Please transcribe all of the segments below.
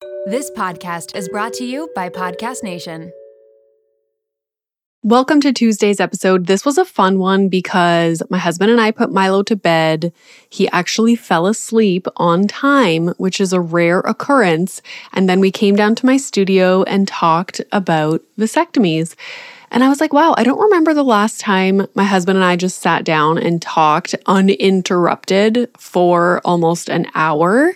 This podcast is brought to you by Podcast Nation. Welcome to Tuesday's episode. This was a fun one because my husband and I put Milo to bed. He actually fell asleep on time, which is a rare occurrence. And then we came down to my studio and talked about vasectomies. And I was like, wow, I don't remember the last time my husband and I just sat down and talked uninterrupted for almost an hour.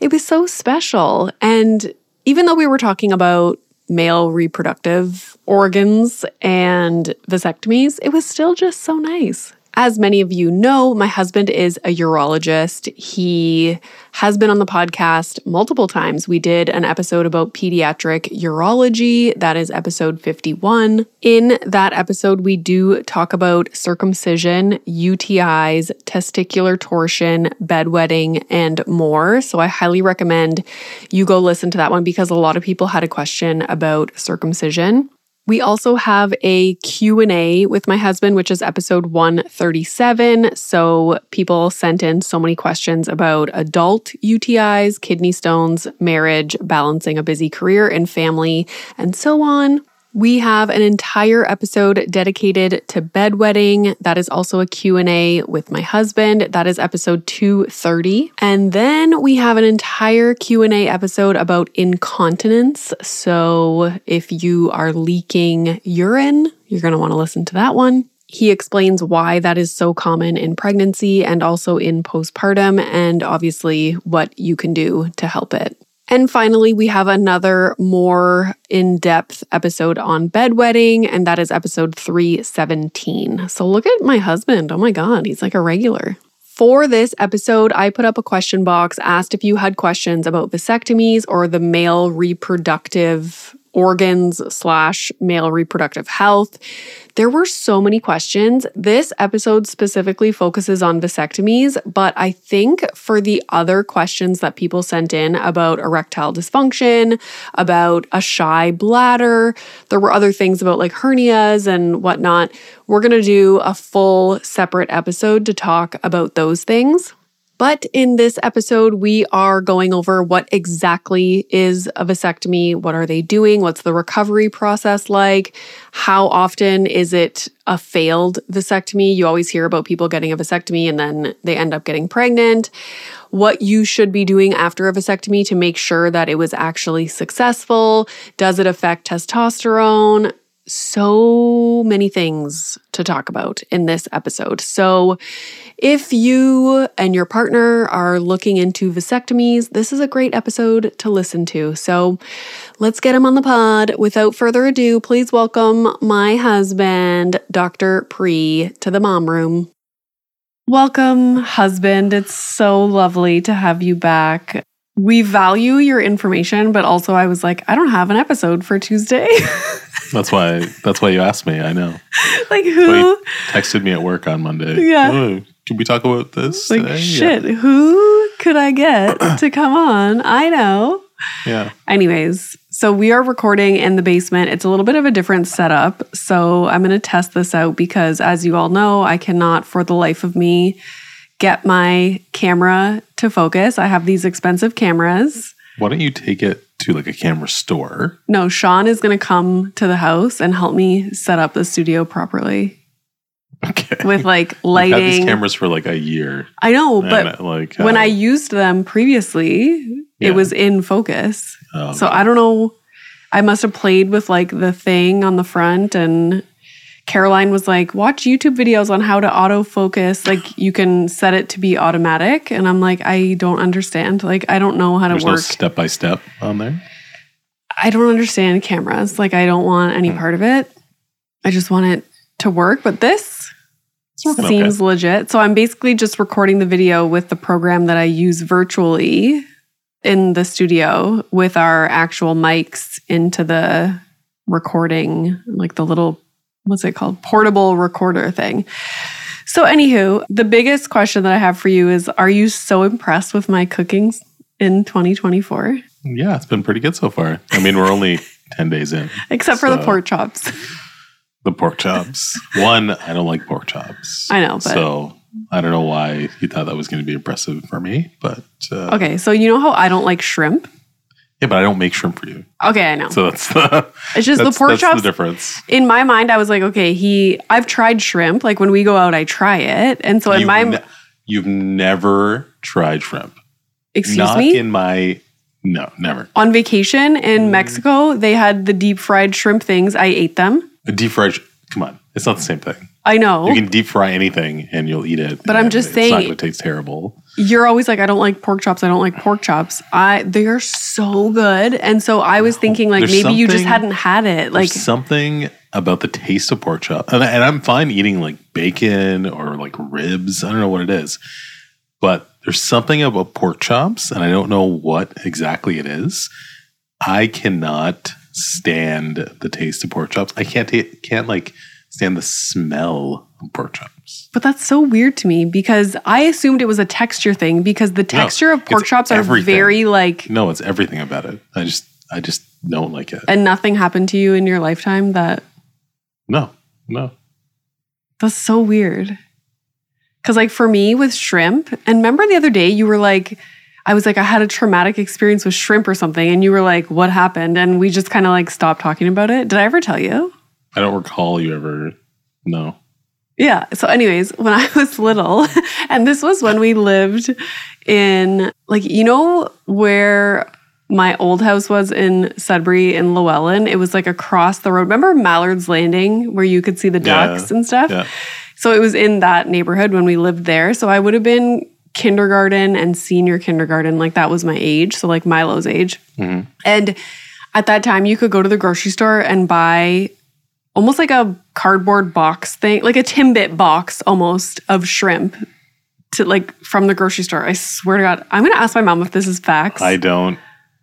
It was so special. And even though we were talking about male reproductive organs and vasectomies, it was still just so nice. As many of you know, my husband is a urologist. He has been on the podcast multiple times. We did an episode about pediatric urology. That is episode 51. In that episode, we do talk about circumcision, UTIs, testicular torsion, bedwetting, and more. So I highly recommend you go listen to that one because a lot of people had a question about circumcision. We also have a Q&A with my husband which is episode 137. So people sent in so many questions about adult UTIs, kidney stones, marriage, balancing a busy career and family, and so on. We have an entire episode dedicated to bedwetting. That is also a Q&A with my husband. That is episode 230. And then we have an entire Q&A episode about incontinence. So if you are leaking urine, you're going to want to listen to that one. He explains why that is so common in pregnancy and also in postpartum, and obviously what you can do to help it. And finally, we have another more in depth episode on bedwetting, and that is episode 317. So look at my husband. Oh my God, he's like a regular. For this episode, I put up a question box, asked if you had questions about vasectomies or the male reproductive organs slash male reproductive health. There were so many questions. This episode specifically focuses on vasectomies, but I think for the other questions that people sent in about erectile dysfunction, about a shy bladder, there were other things about like hernias and whatnot. We're going to do a full separate episode to talk about those things. But in this episode, we are going over what exactly is a vasectomy. What are they doing? What's the recovery process like? How often is it a failed vasectomy? You always hear about people getting a vasectomy and then they end up getting pregnant. What you should be doing after a vasectomy to make sure that it was actually successful. Does it affect testosterone? So many things to talk about in this episode. So, if you and your partner are looking into vasectomies, this is a great episode to listen to. So, let's get him on the pod. Without further ado, please welcome my husband, Dr. Pre, to the mom room. Welcome, husband. It's so lovely to have you back. We value your information, but also I was like, I don't have an episode for Tuesday. That's why. That's why you asked me. I know. like who texted me at work on Monday? Yeah. Oh, can we talk about this? like today? shit? Who could I get to come on? I know. Yeah. Anyways, so we are recording in the basement. It's a little bit of a different setup. So I'm going to test this out because, as you all know, I cannot for the life of me get my camera to focus. I have these expensive cameras. Why don't you take it to like a camera store? No, Sean is going to come to the house and help me set up the studio properly Okay. with like I've had lighting. these cameras for like a year. I know, but like when uh, I used them previously, Yeah. it was in focus. oh, So I don't know. I must have played with like the thing on the front and Caroline was like, watch YouTube videos on how to autofocus. Like you can set it to be automatic. And I'm like, I don't understand. Like I don't know how to there's no work. step by step on there. I don't understand cameras. Like I don't want any Hmm. part of it. I just want it to work. But this seems legit. So I'm basically just recording the video with the program that I use virtually in the studio with our actual mics into the recording, like the little, what's it called? Portable recorder thing. So, anywho, the biggest question that I have for you is Are you so impressed with my cooking in 2024? Yeah, it's been pretty good so far. I mean, we're only 10 days in. Except for the pork chops. The pork chops. One, I don't like pork chops. I know, but So I don't know why you thought that was going to be impressive for me, but uh, okay. So, you know how I don't like shrimp? Yeah, but I don't make shrimp for you. Okay, I know. So that's the it's just the pork that's chops. the difference. in my mind, I was like, okay, he. I've tried shrimp. Like when we go out, I try it, and so in You've, my ne- you've never tried shrimp. excuse Not me in my no, never. on vacation in Mm. Mexico, they had the deep fried shrimp things. I ate them. A deep fried. Come on, it's not the same thing. I know. You can deep fry anything and you'll eat it. But I'm just it's saying- not going to taste terrible. You're always like, I don't like pork chops. I don't like pork chops. I they are so good, and so I was oh, thinking like There's maybe you just hadn't had it. Like something about the taste of pork chop, and, I- and I'm fine eating like bacon or like ribs. I don't know what it is, but there's something about pork chops, and I don't know what exactly it is. I cannot stand the taste of pork chops. I can't ta- can't like stand the smell of pork chops. But that's so weird to me because I assumed it was a texture thing because the texture of pork chops are everything. very like No, it's everything about it. I just I just don't like it. and nothing happened to you in your lifetime that No, no. that's so weird. Cuz like for me with shrimp and remember the other day you were like I was like I had a traumatic experience with shrimp or something and you were like what happened and we just kind of like stopped talking about it. Did I ever tell you? I don't recall you ever. No. Yeah. So, anyways, when I was little, and this was when we lived in, like, you know, where my old house was in Sudbury in Llewellyn? It was like across the road. Remember Mallard's Landing, where you could see the Yeah. ducks and stuff? Yeah. So, it was in that neighborhood when we lived there. So, I would have been kindergarten and senior kindergarten. Like, that was my age. So, like Milo's age. Mhm. And at that time, you could go to the grocery store and buy almost like a cardboard box thing, like a Timbit box almost of shrimp to like from the grocery store. I swear to God, I'm gonna ask my mom if this is facts. I don't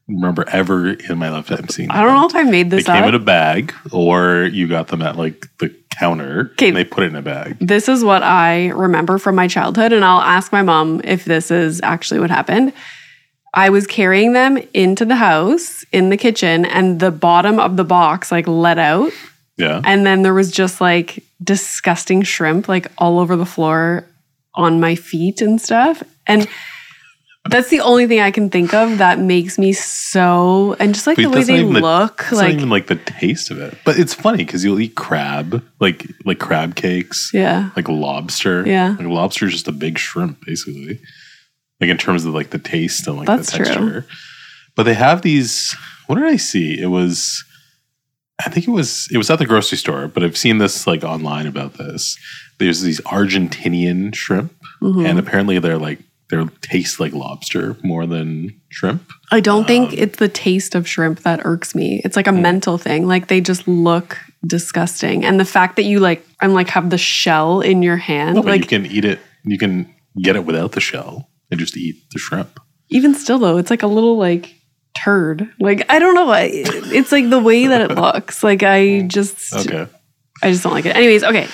remember ever in my lifetime seeing. I don't know if I made this. They this came up. in a bag, or you got them at like the counter. 'Kay. and they put it in a bag. this is what I remember from my childhood, and I'll ask my mom if this is actually what happened. I was carrying them into the house in the kitchen, and the bottom of the box like let out, Yeah, and then there was just like disgusting shrimp like all over the floor on my feet and stuff. And that's the only thing I can think of that makes me so and just like But the way they the- look, it's like not even like the taste of it. But it's funny because you'll eat crab, like like crab cakes, yeah. like lobster. Yeah. like lobster is just a big shrimp, basically. Like in terms of like the taste and like That's the true. texture. But they have these. What did I see? It was. I think it was it was at the grocery store, but I've seen this like online about this. There's these Argentinian shrimp, Mhm. and apparently they're like they taste like lobster more than shrimp. I don't think um, it's the taste of shrimp that irks me. It's like a mental thing. Like they just look disgusting. And the fact that you like I'm like have the shell in your hand, No, but like you can eat it. You can get it without the shell and just eat the shrimp. even still though, it's like a little like turd. Like I don't know. why. It's like the way that it looks. Like I hmm. just Okay. I just don't like it. Anyways, okay.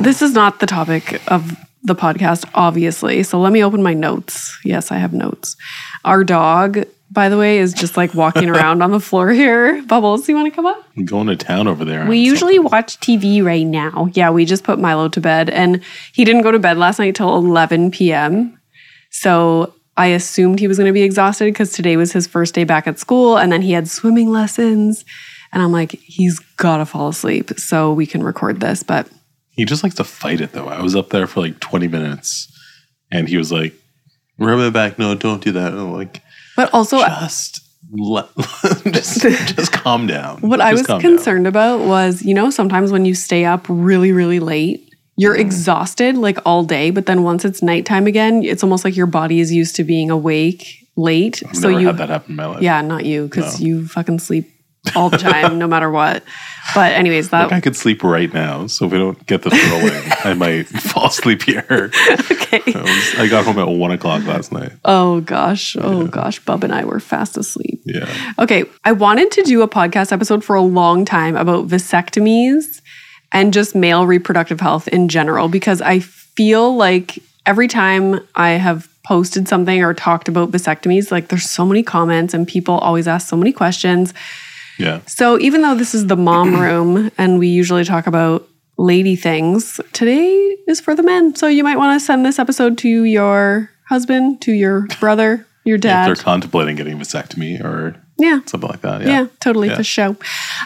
This is not the topic of the podcast, obviously. So let me open my notes. Yes, I have notes. Our dog, by the way, is just like walking around on the floor here. Bubbles, you want to come up? I'm going to town over there. We usually something. watch TV right now. Yeah, we just put Milo to bed and he didn't go to bed last night till 11 p.m. So I assumed he was going to be exhausted because today was his first day back at school and then he had swimming lessons. And I'm like, he's got to fall asleep so we can record this. But He just likes to fight it though. I was up there for like 20 minutes, and he was like, "Rub it back. No, don't do that." And I'm like, but also just let, just just calm down. what I was calm down. concerned about was, you know, sometimes when you stay up really, really late. You're exhausted like all day, but then once it's nighttime again, it's almost like your body is used to being awake late. I've so you had that happen in my life. Yeah, not you, because No. you fucking sleep all the time, no matter what. But anyways, that I could sleep right now, so if we don't get this rolling, I might fall asleep here. okay. I, was- I got home at one o'clock last night. Oh gosh, oh gosh, Bub and I were fast asleep. Yeah, Okay, I wanted to do a podcast episode for a long time about vasectomies and just male reproductive health in general because I feel like every time I have posted something or talked about vasectomies, like there's so many comments and people always ask so many questions. yeah. So even though this is the mom room and we usually talk about lady things, today is for the men. So you might want to send this episode to your husband, to your brother, Your dad. if they're contemplating getting a vasectomy or Yeah. something like that. Yeah, Yeah. totally Yeah. for show.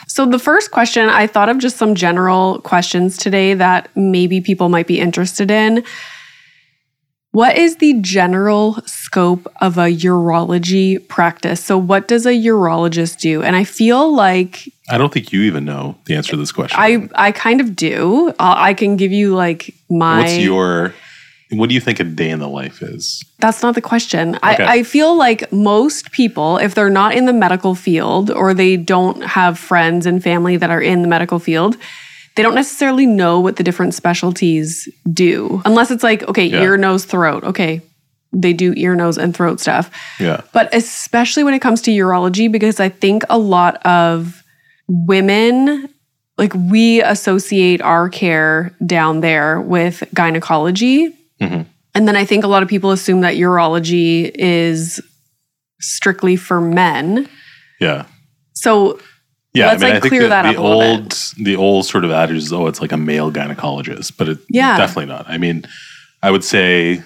So the first question, I thought of just some general questions today that maybe people might be interested in. What is the general scope of a urology practice? So what does a urologist do? And I feel like I don't think you even know the answer to this question. I I kind of do. Uh, I can give you like my What's your what do you think a day in the life is? That's not the question. Okay. I, I feel like most people, if they're not in the medical field or they don't have friends and family that are in the medical field, they don't necessarily know what the different specialties do. Unless it's like, okay, Yeah. ear, nose, throat. Okay, they do ear, nose, and throat stuff. Yeah. But especially when it comes to urology, because I think a lot of women, like we associate our care down there with gynecology. Mhm. And then I think a lot of people assume that urology is strictly for men. Yeah. So Yeah, Let's, I mean, like, I think clear the, that the up a little bit. old the old sort of adage is, oh, it's like a male gynecologist, but it Yeah. definitely not. I mean, I would say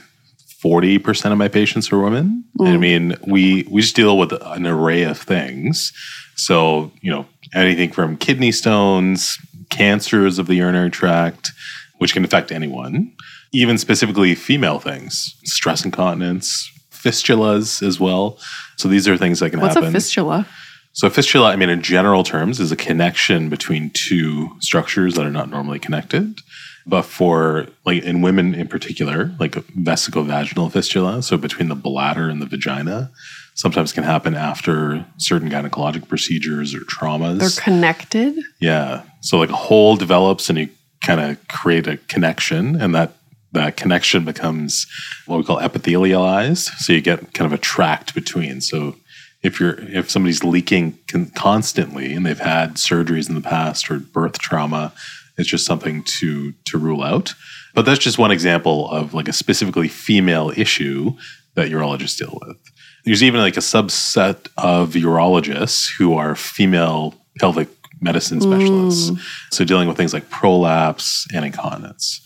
forty percent of my patients are women. Mm. I mean, we we just deal with an array of things. So you know, anything from kidney stones, cancers of the urinary tract, which can affect anyone, even specifically female things, stress incontinence, fistulas as well. So these are things that can what's happen. a fistula? So, fistula, I mean, in general terms, is a connection between two structures that are not normally connected. But for, like, in women in particular, like vesicovaginal fistula, so between the bladder and the vagina, sometimes can happen after certain gynecologic procedures or traumas. They're connected. Yeah. So like a hole develops and you kind of create a connection and that that connection becomes what we call epithelialized. So you get kind of a tract between. So if you're if somebody's leaking con- constantly and they've had surgeries in the past or birth trauma, it's just something to to rule out. But that's just one example of like a specifically female issue that urologists deal with. There's even like a subset of urologists who are female pelvic medicine specialists. So dealing with things like prolapse and incontinence.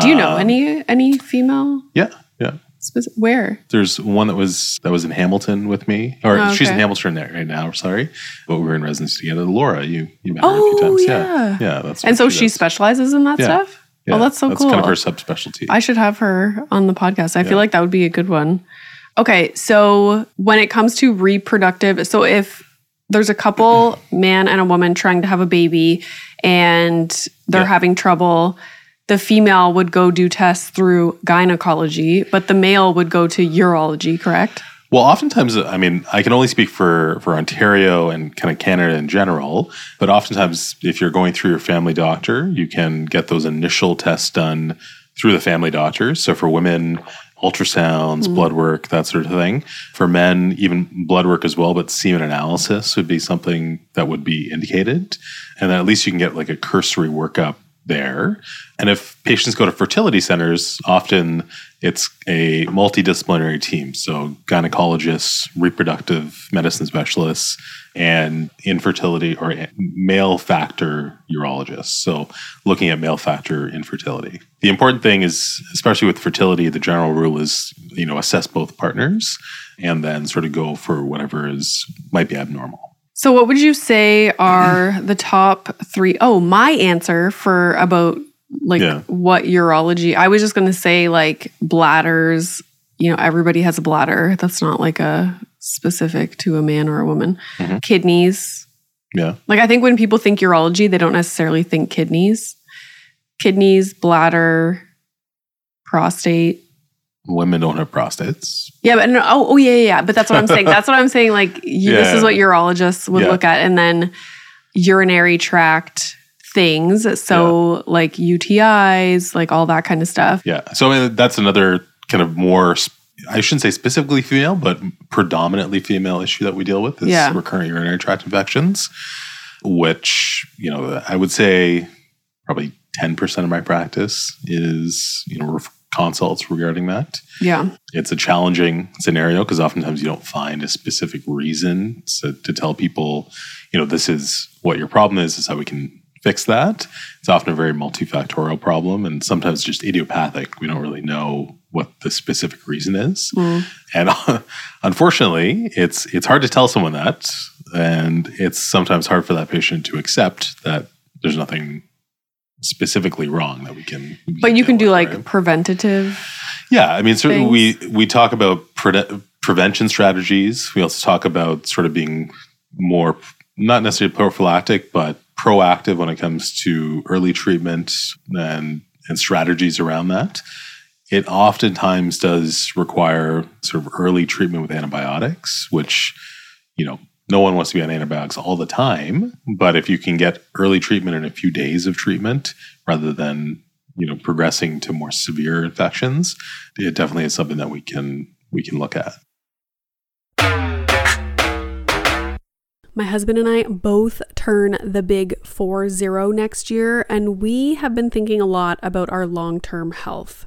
Do you know Um, any any female? Yeah, yeah. Spec- where? There's one that was that was in Hamilton with me, or Oh, she's in. Hamilton right right now. Sorry, but we were in residency together. Laura, you you met her a Oh, few times. yeah. yeah, That's And so she specializes in that Yeah. stuff. Yeah, oh, that's so that's cool. That's kind of her subspecialty. I should have her on the podcast. I Yeah. feel like that would be a good one. Okay, so when it comes to reproductive, so if there's a couple, man and a woman trying to have a baby, and they're Yeah. having trouble, the female would go do tests through gynecology, but the male would go to urology, correct? Well, oftentimes, I mean, I can only speak for for Ontario and kind of Canada in general. But oftentimes, if you're going through your family doctor, you can get those initial tests done through the family doctors. So for women, ultrasounds, hmm. blood work, that sort of thing. For men, even blood work as well, but semen analysis would be something that would be indicated. And then at least you can get like a cursory workup there. And if patients go to fertility centers, often it's a multidisciplinary team. So gynecologists, reproductive medicine specialists, and infertility or male factor urologists. So looking at male factor infertility. The important thing is, especially with fertility, the general rule is, you know, assess both partners and then sort of go for whatever is might be abnormal. So, what would you say are the top three? Oh, my answer for about like Yeah. what urology. I was just going to say like bladders. You know, everybody has a bladder. That's not like a specific to a man or a woman. Mhm. Kidneys. Yeah. Like, I think when people think urology, they don't necessarily think kidneys. Kidneys, bladder, prostate. Women don't have prostates. Yeah, but no, oh, oh yeah, yeah, yeah. But that's what I'm saying. That's what I'm saying. Like you, this is what urologists would Yeah. look at, and then urinary tract things. So like UTIs, like all that kind of stuff. Yeah. So I mean, that's another kind of more, I shouldn't say specifically female, but predominantly female issue that we deal with is Yeah. recurrent urinary tract infections, which, you know, I would say probably 10% of my practice is, you know, consults regarding that. Yeah, It's a challenging scenario because oftentimes you don't find a specific reason to, to tell people, you know, this is what your problem is, this is how we can fix that. It's often a very multifactorial problem and sometimes just idiopathic. We don't really know what the specific reason is. Mm. And unfortunately, it's it's hard to tell someone that, and it's sometimes hard for that patient to accept that there's nothing specifically wrong that we can. we But you can do like right? preventative. Yeah, I mean, certainly we we talk about pre- prevention strategies. We also talk about sort of being more not necessarily prophylactic, but proactive when it comes to early treatment and and strategies around that. It oftentimes does require sort of early treatment with antibiotics, which you know no one wants to be on antibiotics all the time. But if you can get early treatment in a few days of treatment rather than you know progressing to more severe infections it definitely is something that we can we can look at My husband and I both turn the big 4 0 next year, and we have been thinking a lot about our long term health.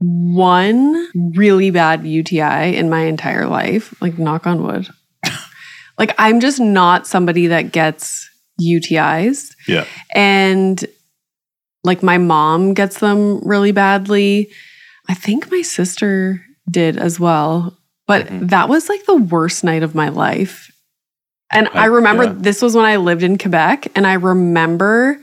one really bad UTI in my entire life, like knock on wood. like I'm just not somebody that gets UTIs yeah and like my mom gets them really badly. I think my sister did as well, but Mhm. that was like the worst night of my life. And I, I- remember yeah. this was when I lived in Quebec and I remember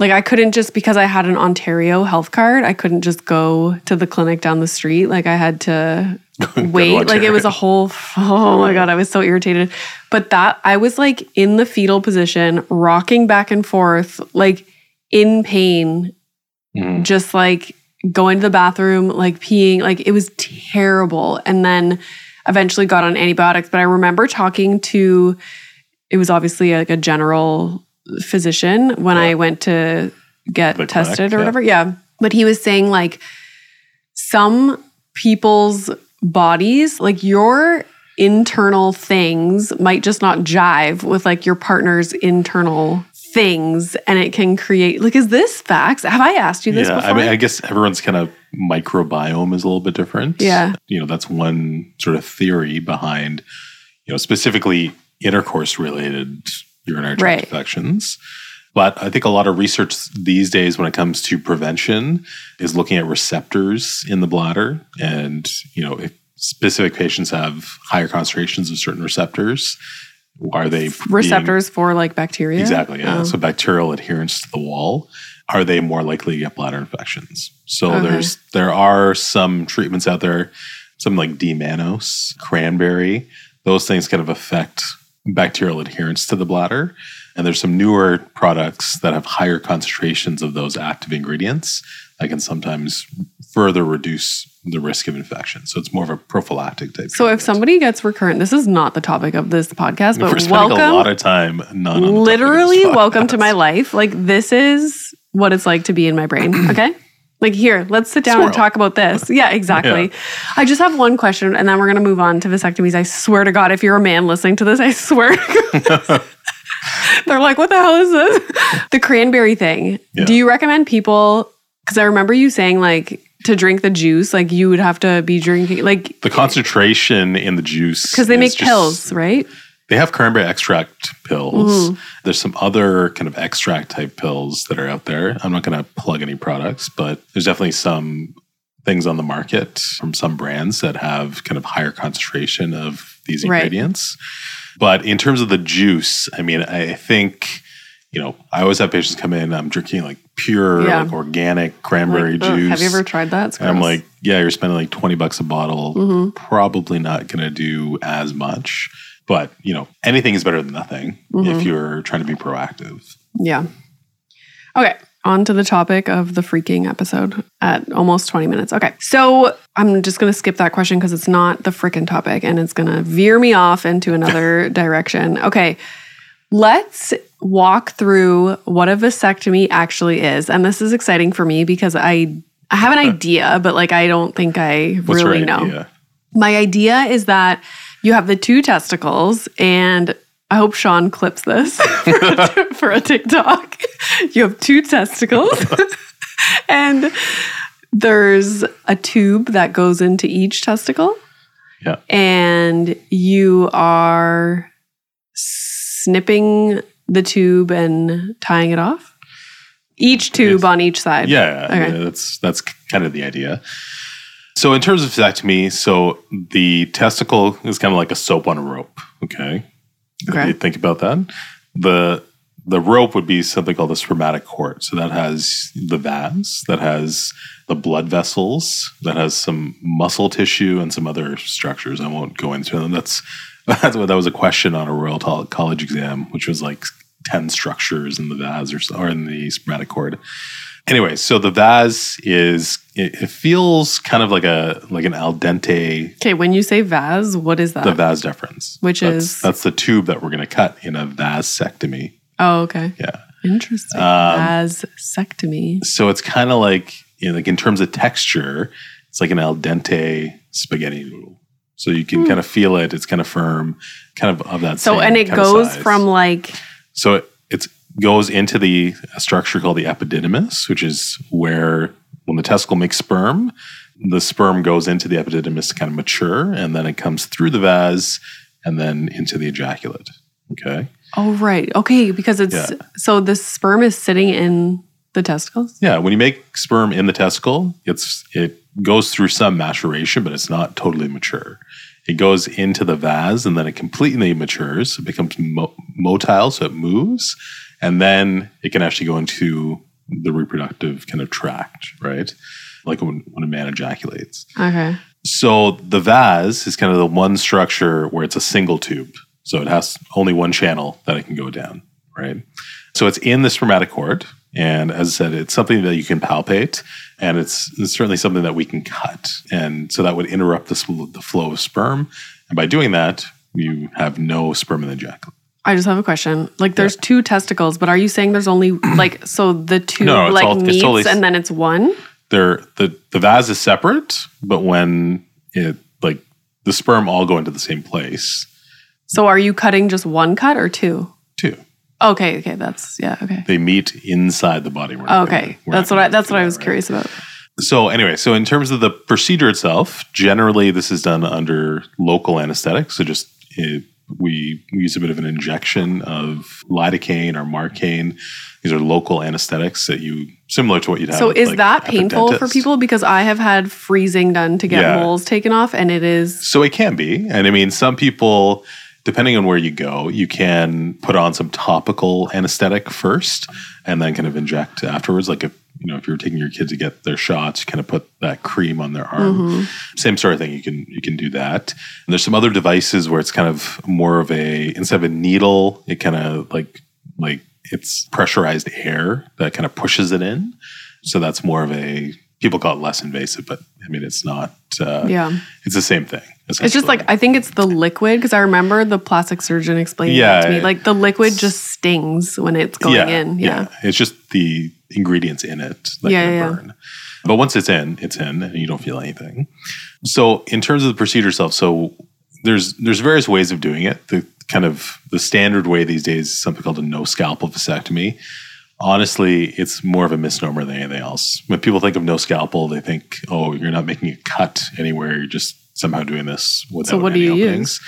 like I couldn't just because I had an Ontario health card, I couldn't just go to the clinic down the street. Like I had to wait. Like it was a whole oh my god, I was so irritated. But that I was like in the fetal position, rocking back and forth, like in pain, Mhm. just like going to the bathroom, like peeing, like it was terrible. And then eventually got on antibiotics. But I remember talking to it was obviously like a general physician when I went to get The tested clinic, or yeah. whatever. Yeah. But he was saying like some people's bodies, like your internal things might just not jive with like your partner's internal things and it can create like is this facts have i asked you this yeah, before I mean, I guess everyone's kind of microbiome is a little bit different. Yeah. You know, that's one sort of theory behind, you know, specifically intercourse related urinary tract Right. infections. But I think a lot of research these days when it comes to prevention is looking at receptors in the bladder. And, you know, if specific patients have higher concentrations of certain receptors, are they being- Receptors for like bacteria. Exactly. Yeah. Oh. So bacterial adherence to the wall. Are they more likely to get bladder infections? So Okay. there's there are some treatments out there, some like D-mannose, cranberry. Those things kind of affect bacterial adherence to the bladder. And there's some newer products that have higher concentrations of those active ingredients that can sometimes further reduce the risk of infection. So it's more of a prophylactic type. So if somebody gets recurrent, this is not the topic of this podcast, we're but welcome. a lot of time not on the topic of this literally welcome to my life. Like this is what it's like to be in my brain. Okay. Like here, let's sit down and talk about this. Yeah, exactly. I just have one question and then we're gonna move on to vasectomies. I swear to God, if you're a man listening to this, I swear. They're like, what the hell is this? The cranberry thing. Yeah. Do you recommend people because I remember you saying like to drink the juice, like you would have to be drinking like the concentration in the juice because they make just- pills, right? They have cranberry extract pills. Mm-hmm. There's some other kind of extract type pills that are out there. I'm not going to plug any products, but there's definitely some things on the market from some brands that have kind of higher concentration of these Right. ingredients. But in terms of the juice, I mean, I think, you know, I always have patients come in, I'm drinking like pure, Yeah. like organic cranberry Like, juice. Have you ever tried that? I'm like, yeah, you're spending like 20 bucks a bottle. Mhm. Probably not going to do as much. But, you know, anything is better than nothing Mhm. if you're trying to be proactive. Yeah. Okay. On to the topic of the freaking episode at almost 20 minutes. Okay. So I'm just going to skip that question because it's not the freaking topic and it's going to veer me off into another direction. Okay. Let's walk through what a vasectomy actually is. And this is exciting for me because I I have an idea, but like I don't think I What's really know. idea? My idea is that you have the two testicles, and I hope Sean clips this for a, for a TikTok. You have two testicles, and there's a tube that goes into each testicle, Yeah. and you are snipping the tube and tying it off. Each tube Yes. on each side. Yeah, Okay. yeah, that's that's kind of the idea. So in terms of vasectomy, so the testicle is kind of like a soap on a rope. Okay, Okay. You think about that, the the rope would be something called the spermatic cord. So that has the vas, that has the blood vessels, that has some muscle tissue and some other structures. I won't go into them. That's that's what that was a question on a Royal College exam, which was like ten structures in the vas or, or in the spermatic cord. Anyway, so the vas is it, it feels kind of like a like an al dente Okay, when you say vas, what is that? the vas deferens, Which That's- is- that's the tube that we're going to cut in a vasectomy. oh, okay. Yeah. Interesting. Um, Vasectomy. So it's kind of like you know, like in terms of texture, it's like an al dente spaghetti noodle. So you can kind of feel it. It's kind of firm, kind of of that. So, and it goes from like, So it it's, goes into the a structure called the epididymis, which is where when the testicle makes sperm, the sperm goes into the epididymis to kind of mature, and then it comes through the vas and then into the ejaculate. Okay. oh, right. Okay. Because it's, Yeah. so the sperm is sitting in the testicles? Yeah, when you make sperm in the testicle, it's it goes through some maturation, but it's not totally mature. It goes into the vas and then it completely matures. It becomes mo- motile, so it moves, and then it can actually go into the reproductive kind of tract, right? Like when, when a man ejaculates. Okay. So the vas is kind of the one structure where it's a single tube. So it has only one channel that it can go down, right? So it's in the spermatic cord. And as I said, it's something that you can palpate. And it's, it's certainly something that we can cut. And so that would interrupt the, the flow of sperm. And by doing that, you have no sperm in the ejaculate. I just have a question. Like, there's two testicles, but are you saying there's only like, so the two No, like all- meets totally- and then it's one? They're, the, the vas is separate, but when it, like, the sperm all go into the same place, So are you cutting just one cut or two? Two. Okay. Okay. That's, yeah. Okay. They meet inside the body. Okay. That's what I, that's what I was right? curious about. So anyway, so in terms of the procedure itself, generally this is done under local anesthetic. So just we use a bit of an injection of lidocaine or marcaine. These are local anesthetics that you similar to what you'd have. So is like, that painful for people? Because I have had freezing done to get Yeah. moles taken off, and it is So it can be. And I mean, some people, depending on where you go, you can put on some topical anesthetic first and then kind of inject afterwards. Like if, you know, if you're taking your kid to get their shots, you kind of put that cream on their arm. Mm-hmm. Same sort of thing. You can, you can do that. And there's some other devices where it's kind of more of a, instead of a needle, it kind of like, like it's pressurized air that kind of pushes it in. So that's more of a, people call it less invasive, but I mean, it's not, uh, yeah. it's the same thing. It's just like I think it's the liquid because I remember the plastic surgeon explaining Yeah, that to me. Like the liquid just stings when it's going in. Yeah. It's just the ingredients in it that Yeah, can yeah. burn. But once it's in, it's in and you don't feel anything. So in terms of the procedure itself, so there's there's various ways of doing it. The kind of the standard way these days is something called a no scalpel vasectomy. Honestly, it's more of a misnomer than anything else. When people think of no scalpel, they think, oh, you're not making a cut anywhere. You're just somehow doing this without what do any you use? openings.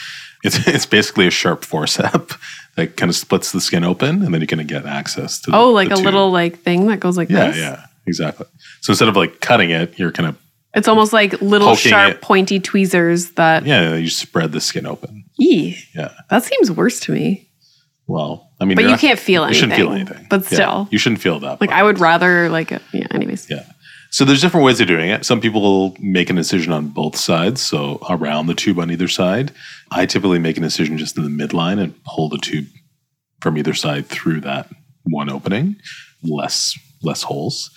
It's it's basically a sharp forcep that kind of splits the skin open, and then you can get access to. The, Oh, like a tube. little like thing that goes like Yeah, this. yeah, exactly. So instead of like cutting it, you're kind of It's almost like little sharp, it. pointy tweezers that. yeah, you spread the skin open. Eee, Yeah. that seems worse to me. Well, I mean, But not- can't feel anything. You shouldn't feel anything, but Yeah, still. you shouldn't feel that. Like. I would rather like. Yeah. Anyways. Yeah. So there's different ways of doing it. Some people make an incision on both sides, so around the tube on either side. I typically make an incision just in the midline and pull the tube from either side through that one opening, less less holes.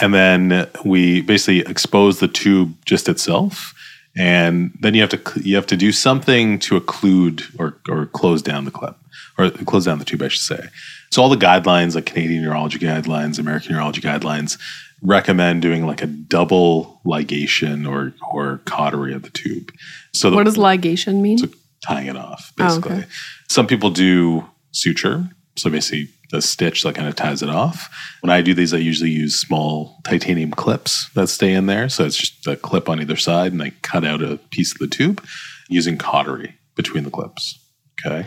And then we basically expose the tube just itself. And then you have to you have to do something to occlude or or close down the clip or close down the tube, I should say. So all the guidelines, like Canadian Urology guidelines, American Urology guidelines, recommend doing like a double ligation or or cautery of the tube. So the, What does ligation mean? so tying it off, Oh, basically. okay. Some people do suture. So basically the stitch that kind of ties it off. When I do these, I usually use small titanium clips that stay in there. So it's just a clip on either side and I cut out a piece of the tube using cautery between the clips. Okay.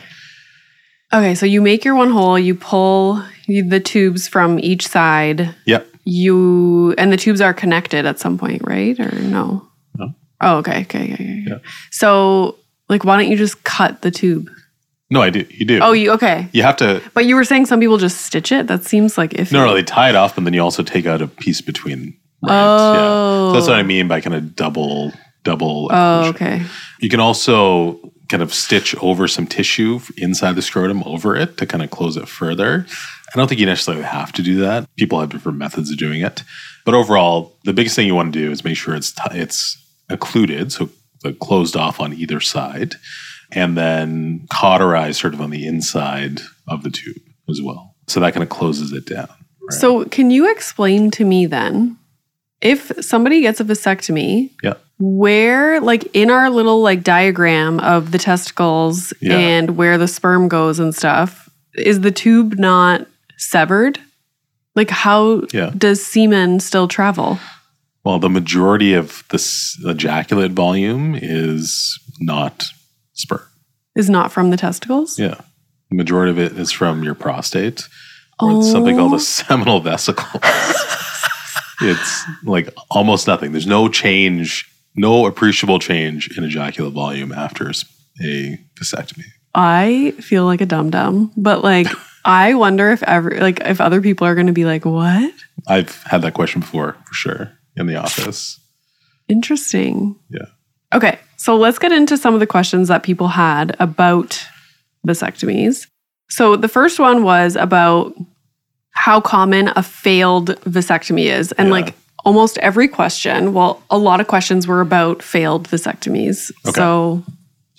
Okay, so you make your one hole, you pull the tubes from each side. Yep. You and the tubes are connected at some point, right? Or no? No. Oh, okay, okay, okay. okay. Yeah. So, like, why don't you just cut the tube? No, I do. You do. Oh, you okay? you have to. But you were saying some people just stitch it. That seems like if No, no, they tie it off, but then you also take out a piece between. Right. Oh. Yeah. So that's what I oh. mean by kind of double, double. Oh, okay. You can also kind of stitch over some tissue inside the scrotum over it to kind of close it further. I don't think you necessarily have to do that. People have different methods of doing it. But overall, the biggest thing you want to do is make sure it's t- it's occluded, so closed off on either side, and then cauterized sort of on the inside of the tube as well. So that kind of closes it down. right? So, can you explain to me then if somebody gets a vasectomy, yeah. where, like, in our little like diagram of the testicles Yeah. and where the sperm goes and stuff, is the tube not severed? Like, how Yeah. does semen still travel? Well, the majority of this ejaculate volume is not sperm. Is not from the testicles? Yeah. The majority of it is from your prostate or it's something called Oh. a seminal vesicle. it's like almost nothing. There's no change, no appreciable change in ejaculate volume after a vasectomy. I feel like a dum dum, but like, I wonder if ever, like, if other people are going to be like, what? I've had that question before for sure in the office. Interesting. Yeah. Okay, so let's get into some of the questions that people had about vasectomies. So the first one was about how common a failed vasectomy is. And Yeah. like almost every question, well, a lot of questions were about failed vasectomies. Okay. So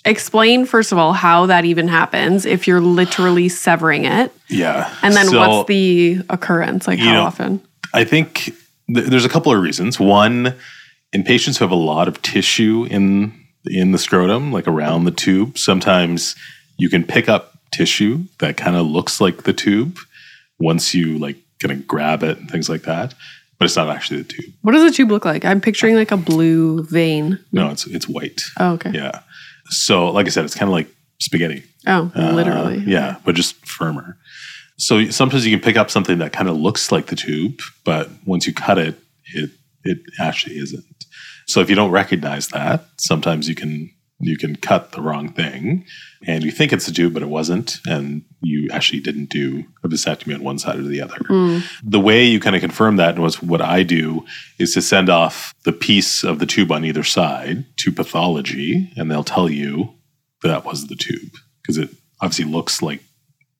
explain, first of all, how that even happens if you're literally severing it. Yeah. And then So- what's the occurrence? Like how know, often? I think th- there's a couple of reasons. One, in patients who have a lot of tissue in in the scrotum, like around the tube, sometimes you can pick up tissue that kind of looks like the tube once you like kind of grab it and things like that, but it's not actually the tube. What does the tube look like? I'm picturing like a blue vein. No, it's it's white. Oh, okay. Yeah. So, like I said, it's kind of like spaghetti. Oh, Uh, literally. yeah, but just firmer. So sometimes you can pick up something that kind of looks like the tube, but once you cut it, it it actually isn't. So if you don't recognize that, sometimes you can you can cut the wrong thing and you think it's a tube, but it wasn't, and you actually didn't do a vasectomy on one side or the other. Mm. The way you kind of confirm that was what I do is to send off the piece of the tube on either side to pathology, and they'll tell you that was the tube because it obviously looks like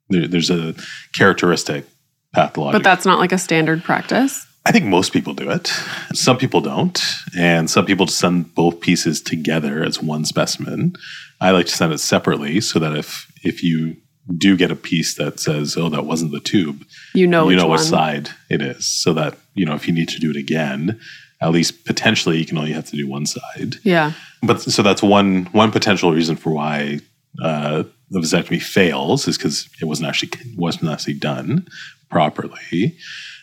there, there's a characteristic pathologic. But that's not like a standard practice. I think most people do it. Some people don't, and some people just send both pieces together as one specimen. I like to send it separately so that if if you do get a piece that says, "Oh, that wasn't the tube," You know you which know one. what side it is, so that you know if you need to do it again, at least potentially you can only have to do one side. Yeah. But so that's one one potential reason for why uh, the vasectomy fails is because it wasn't actually wasn't actually done properly.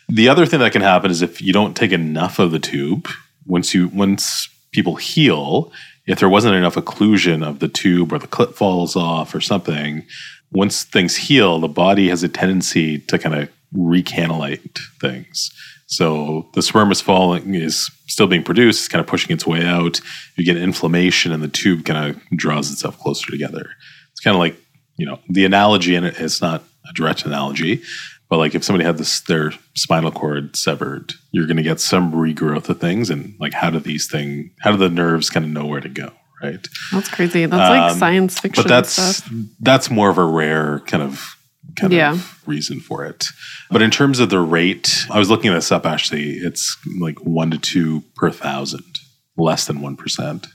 The other thing that can happen is if you don't take enough of the tube. Once you once people heal, if there wasn't enough occlusion of the tube or the clip falls off or something, once things heal, the body has a tendency to kind of recanalate things. So the sperm is falling is still being produced, it's kind of pushing its way out. You get inflammation and the tube kind of draws itself closer together. It's kind of like, you know, the analogy and it is not a direct analogy, but like if somebody had this their spinal cord severed, you're gonna get some regrowth of things and like how do these things how do the nerves kind of know where to go, right? That's crazy. That's like Um, science fiction but that's stuff. that's more of a rare kind of kind Yeah. of reason for it. But in terms of the rate, I was looking this up actually. It's like one to two per thousand, less than one percent,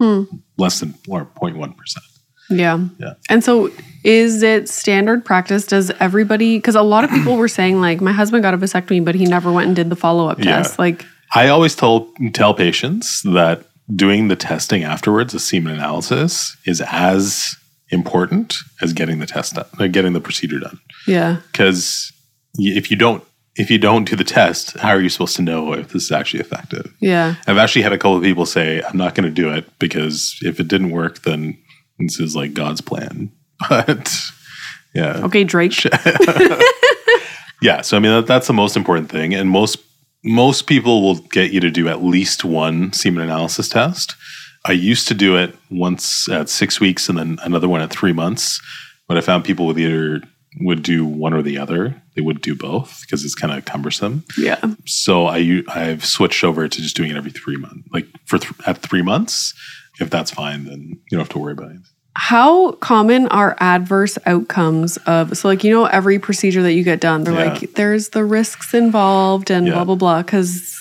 Hmm. less than or 0.1 percent. Yeah. Yeah. And so is it standard practice? Does everybody, because a lot of people were saying, like, my husband got a vasectomy, but he never went and did the follow up Yeah. test. Like, I always tell tell patients that doing the testing afterwards, the semen analysis, is as important as getting the test done, uh, getting the procedure done. yeah. Because if you don't if you don't do the test, how are you supposed to know if this is actually effective? Yeah. I've actually had a couple of people say, I'm not going to do it because if it didn't work, then this is like God's plan. But yeah. Okay, Drake. Yeah. So, I mean, that, that's the most important thing. And most, most people will get you to do at least one semen analysis test. I used to do it once at six weeks and then another one at three months. But I found people would either would do one or the other. They would do both because it's kind of cumbersome. Yeah. So I I've switched over to just doing it every three months. Like for th- at three months, if that's fine, then you don't have to worry about it. How common are adverse outcomes of, so like, you know, every procedure that you get done, they're Yeah. like, there's the risks involved and Yeah. blah, blah, blah. Cause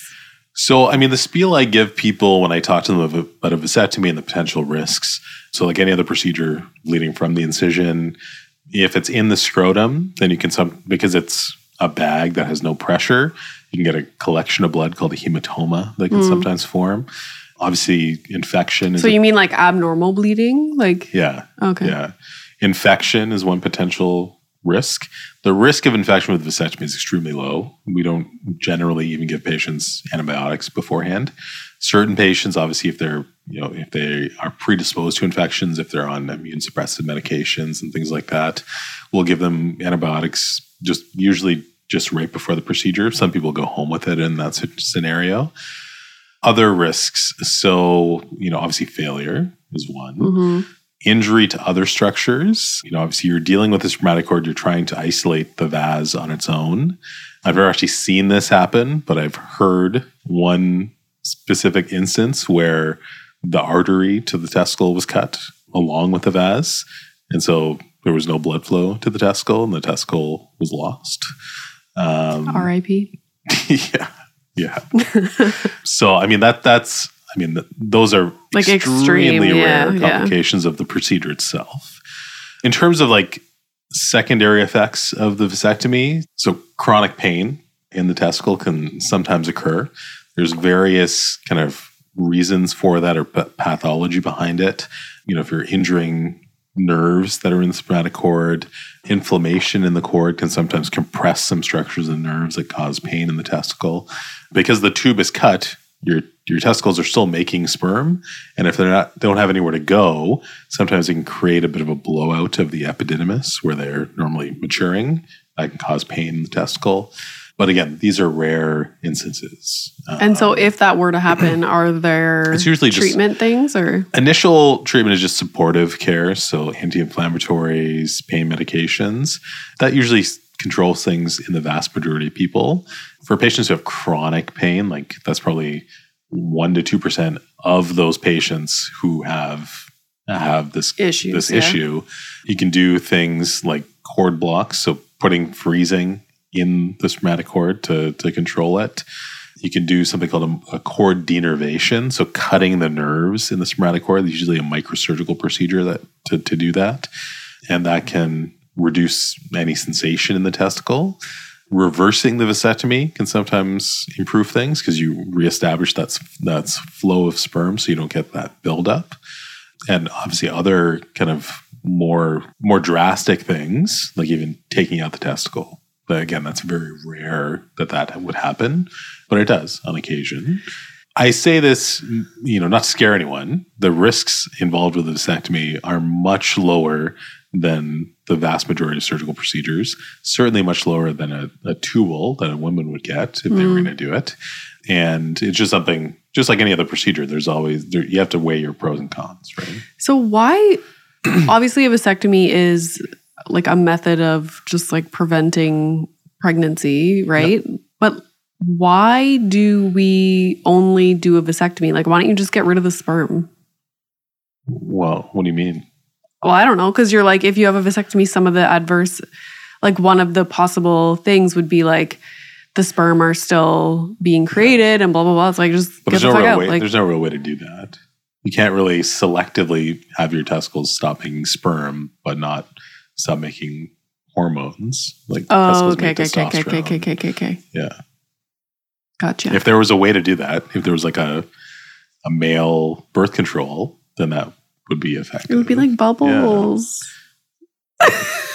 So I mean, the spiel I give people when I talk to them about a vasectomy and the potential risks. So like any other procedure leading from the incision, if it's in the scrotum, then you can some because it's a bag that has no pressure, you can get a collection of blood called a hematoma that can mm. sometimes form. Obviously, infection is so a you mean like abnormal bleeding? Like, Yeah. Okay. Yeah. Infection is one potential risk. The risk of infection with vasectomy is extremely low. We don't generally even give patients antibiotics beforehand. Certain patients, obviously, if they're you know if they are predisposed to infections, if they're on immune suppressive medications and things like that, we'll give them antibiotics just usually just right before the procedure. Some people go home with it in that scenario. Other risks, so you know, obviously failure is one mhm. injury to other structures. You know, obviously you're dealing with this spermatic cord, you're trying to isolate the vas on its own. I've never actually seen this happen, but I've heard one specific instance where the artery to the testicle was cut along with the vas. And so there was no blood flow to the testicle and the testicle was lost. Um, RIP. yeah. Yeah. so I mean that that's I mean th- those are Like extremely extreme, rare yeah. complications of the procedure itself. In terms of like secondary effects of the vasectomy, so chronic pain in the testicle can sometimes occur. There's various kind of reasons for that or pa- pathology behind it. You know, if you're injuring nerves that are in the spermatic cord, inflammation in the cord can sometimes compress some structures and nerves that cause pain in the testicle. Because the tube is cut, your your testicles are still making sperm, and if they're not they don't have anywhere to go, sometimes it can create a bit of a blowout of the epididymis where they're normally maturing. That can cause pain in the testicle. But again, these are rare instances. And so, Um, if that were to happen, are there It's usually just- treatment things or? initial treatment is just supportive care, so anti-inflammatories, pain medications. That usually controls things in the vast majority of people. For patients who have chronic pain, like that's probably one to two percent of those patients who have have this Issues, this yeah. issue. You can do things like cord blocks, so putting freezing in the spermatic cord to to control it. You can do something called a, a cord denervation, so cutting the nerves in the spermatic cord. There's usually a microsurgical procedure that to, to do that, and that can reduce any sensation in the testicle. Reversing the vasectomy can sometimes improve things because you reestablish that's that's flow of sperm, so you don't get that buildup and obviously other kind of more more drastic things like even taking out the testicle but again that's very rare that that would happen but it does on occasion. I say this you know not to scare anyone. The risks involved with the vasectomy are much lower than the vast majority of surgical procedures certainly much lower than a, a tubal that a woman would get if they were mm. going to do it. And it's just something just like any other procedure there's always there, you have to weigh your pros and cons right? So why? obviously, a vasectomy is like a method of just like preventing pregnancy, right? But why do we only do a vasectomy? Like, why don't you just get rid of the sperm? well what do you mean Well, I don't know, because you're like, if you have a vasectomy, some of the adverse, like one of the possible things would be like the sperm are still being created and blah blah blah. It's like just but get there's the no fuck real out. way Like, there's no real way to do that you can't really selectively have your testicles stop making sperm but not stop making hormones like oh, okay, okay, okay, okay, okay, okay, okay, okay, okay. yeah Gotcha. if there was a way to do that if there was like a a male birth control then that would be effective it would be like bubbles.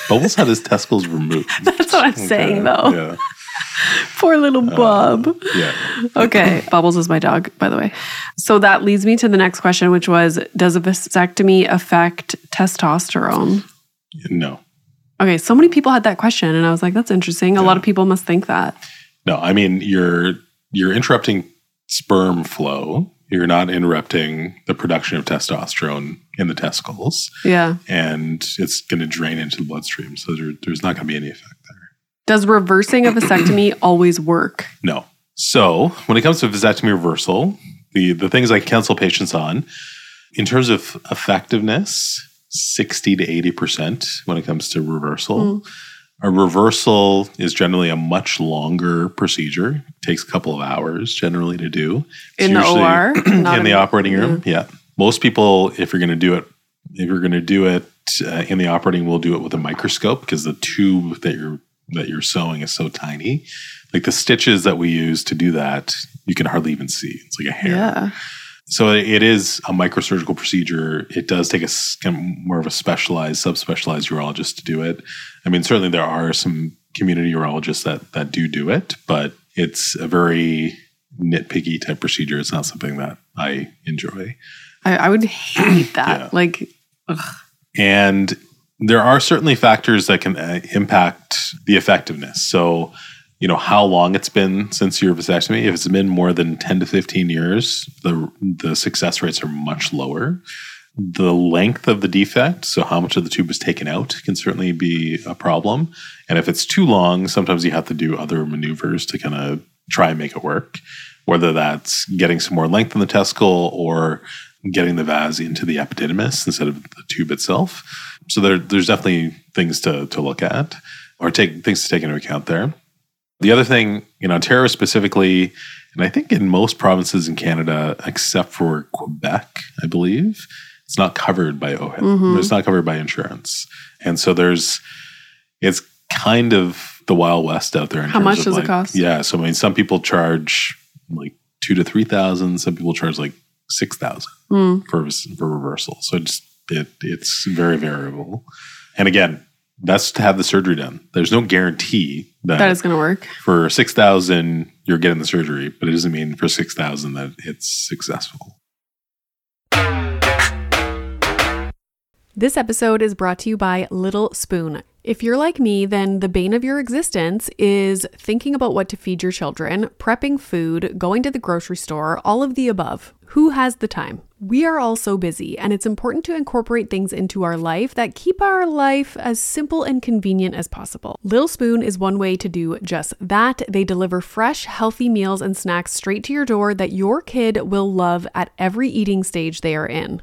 bubbles had his testicles removed That's what I'm saying, though. yeah Poor little uh, bub. yeah Okay. Bubbles is my dog, by the way. So that leads me to the next question, which was Does a vasectomy affect testosterone? No Okay. So many people had that question, and I was like, That's interesting. A lot of people must think that. No, I mean you're you're interrupting sperm flow. You're not interrupting the production of testosterone in the testicles, Yeah. and it's going to drain into the bloodstream. So there, there's not going to be any effect there. Does reversing a vasectomy always work? No. So when it comes to vasectomy reversal, the the things I counsel patients on, in terms of effectiveness, sixty to eighty percent when it comes to reversal. A reversal is generally a much longer procedure. It takes a couple of hours generally to do. It's In the OR? Not in the operating room. Yeah. Most people, if you're going to do it, if you're going to do it uh, in the operating, room, will do it with a microscope because the tube that you're that you're sewing is so tiny. Like the stitches that we use to do that, you can hardly even see. It's like a hair. Yeah. So it is a microsurgical procedure. It does take a more of a specialized, subspecialized urologist to do it. I mean, certainly there are some community urologists that that do do it, but it's a very nitpicky type procedure. It's not something that I enjoy. I, I would hate that. Yeah. Like, And there are certainly factors that can uh, impact the effectiveness. So, you know, how long it's been since your vasectomy. If it's been more than 10 to 15 years, the, the success rates are much lower. The length of the defect, so how much of the tube is taken out, can certainly be a problem. And if it's too long, sometimes you have to do other maneuvers to kind of try and make it work, whether that's getting some more length in the testicle or getting the vas into the epididymis instead of the tube itself. So there, there's definitely things to, to look at or take things to take into account there. The other thing in Ontario specifically, and I think in most provinces in Canada, except for Quebec, I believe, it's not covered by OHIP. Mhm. It's not covered by insurance. And so there's, it's kind of the Wild West out there. In How much does it cost? Yeah. So, I mean, some people charge like two to 3,000. Some people charge like 6,000 hmm. for, for reversal. So it's, it, it's very variable. And again, that's to have the surgery done. There's no guarantee that, That is going to work. for six thousand you're getting the surgery, but it doesn't mean for six thousand that it's successful. This episode is brought to you by Little Spoon. If you're like me, then the bane of your existence is thinking about what to feed your children, prepping food, going to the grocery store, all of the above. Who has the time? We are all so busy, and it's important to incorporate things into our life that keep our life as simple and convenient as possible. Little Spoon is one way to do just that. They deliver fresh, healthy meals and snacks straight to your door that your kid will love at every eating stage they are in.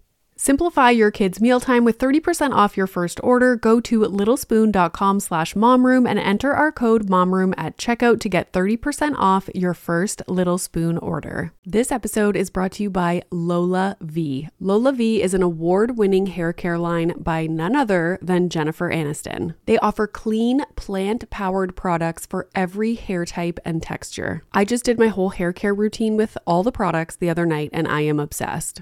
Simplify your kids' mealtime with 30% off your first order. Go to littlespoon.com slash momroom and enter our code momroom at checkout to get 30% off your first Little Spoon order. This episode is brought to you by LolaVie. Lola V is an award-winning hair care line by none other than Jennifer Aniston. They offer clean, plant-powered products for every hair type and texture. I just did my whole hair care routine with all the products the other night and I am obsessed.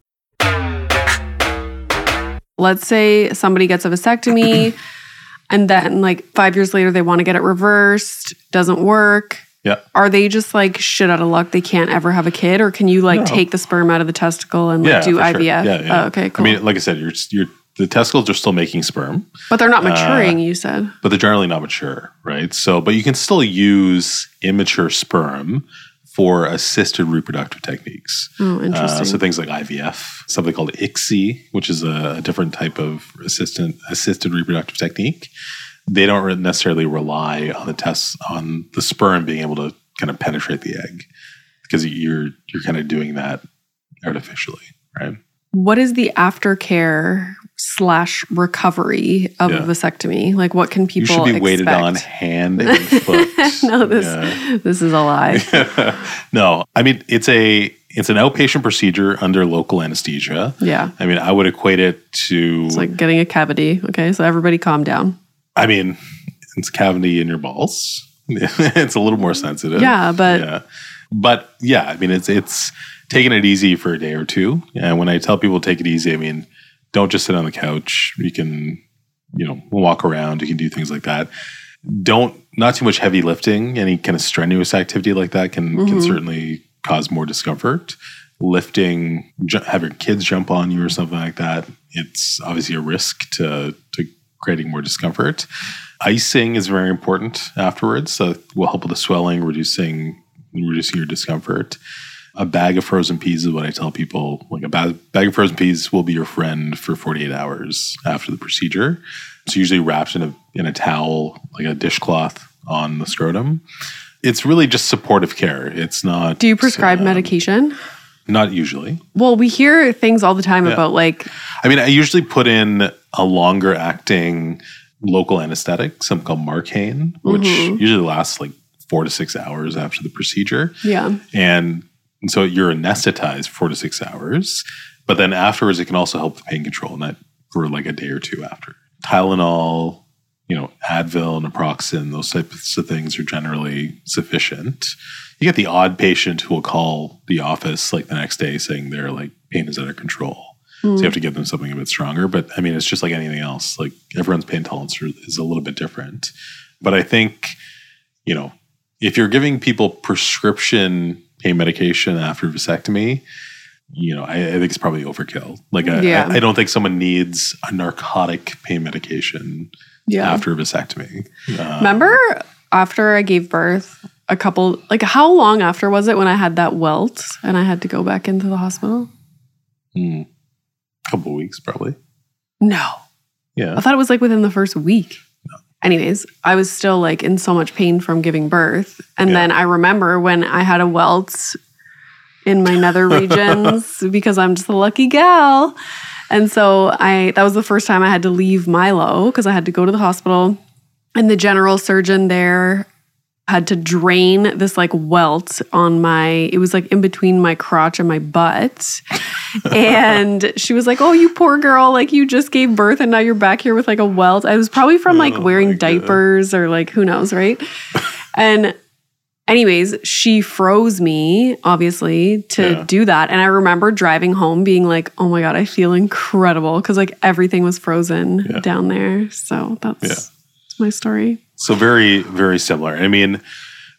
let's say somebody gets a vasectomy and then like five years later they want to get it reversed doesn't work Yeah. are they just like shit out of luck they can't ever have a kid or can you like No. take the sperm out of the testicle and like, Yeah. do ivf sure. Yeah, yeah. Oh, okay cool I mean, like I said, you're you're the testicles are still making sperm, but they're not uh, maturing you said but they're generally not mature, right? So, but you can still use immature sperm for assisted reproductive techniques. oh Uh, so things like IVF, something called ICSI, which is a, a different type of assistant assisted reproductive technique. They don't necessarily rely on the tests on the sperm being able to kind of penetrate the egg because you're you're kind of doing that artificially, right? What is the aftercare slash recovery of Yeah. a vasectomy like what can people you should be expect? waited on hand and foot. no this Yeah. this is a lie no, I mean it's a it's an outpatient procedure under local anesthesia. yeah I mean, I would equate it to it's like getting a cavity okay so everybody calm down I mean, it's cavity in your balls. it's a little more sensitive. Yeah, but- yeah, but yeah, I mean, it's it's taking it easy for a day or two. And when I tell people take it easy, I mean, don't just sit on the couch. You can, you know, walk around. You can do things like that. Don't not too much heavy lifting. Any kind of strenuous activity like that can can Mhm. certainly cause more discomfort. Lifting, ju- have your kids jump on you or something like that. It's obviously a risk to to creating more discomfort. Icing is very important afterwards. So it will help with the swelling, reducing reducing your discomfort. A bag of frozen peas is what I tell people. Like a ba- bag of frozen peas will be your friend for 48 hours after the procedure. It's usually wrapped in a in a towel, like a dishcloth on the scrotum. It's really just supportive care. It's not. do you prescribe um, medication Not usually. Well, we hear things all the time Yeah. about like, I mean, I usually put in a longer acting local anesthetic, something called Marcaine, which Mhm. usually lasts like four to six hours after the procedure. yeah, And, and so you're anesthetized four to six hours, but then afterwards, it can also help the pain control, and that for like a day or two after. Tylenol, you know, Advil, naproxen, those types of things are generally sufficient. You get the odd patient who will call the office like the next day saying their like pain is under control. So you have to give them something a bit stronger. But I mean, it's just like anything else. Like everyone's pain tolerance is a little bit different. But I think, you know, if you're giving people prescription pain medication after vasectomy, you know, I, I think it's probably overkill. Like, I, Yeah. I, I don't think someone needs a narcotic pain medication Yeah. after a vasectomy. Uh, Remember after I gave birth, a couple, like how long after was it when I had that welt and I had to go back into the hospital? hmm, couple weeks, probably. No. Yeah. I thought it was like within the first week. Anyways, I was still like in so much pain from giving birth. And Yeah. then I remember when I had a welt in my nether regions because I'm just a lucky gal. And so I that was the first time I had to leave Milo because I had to go to the hospital. And the general surgeon there had to drain this like welt on my it was like in between my crotch and my butt and she was like oh you poor girl like you just gave birth and now you're back here with like a welt i was probably from like Oh wearing God. diapers or like who knows right and anyways she froze me obviously to Yeah. do that and i remember driving home being like oh my god i feel incredible because like everything was frozen Yeah. down there so that's, Yeah. that's my story So very, very similar. I mean,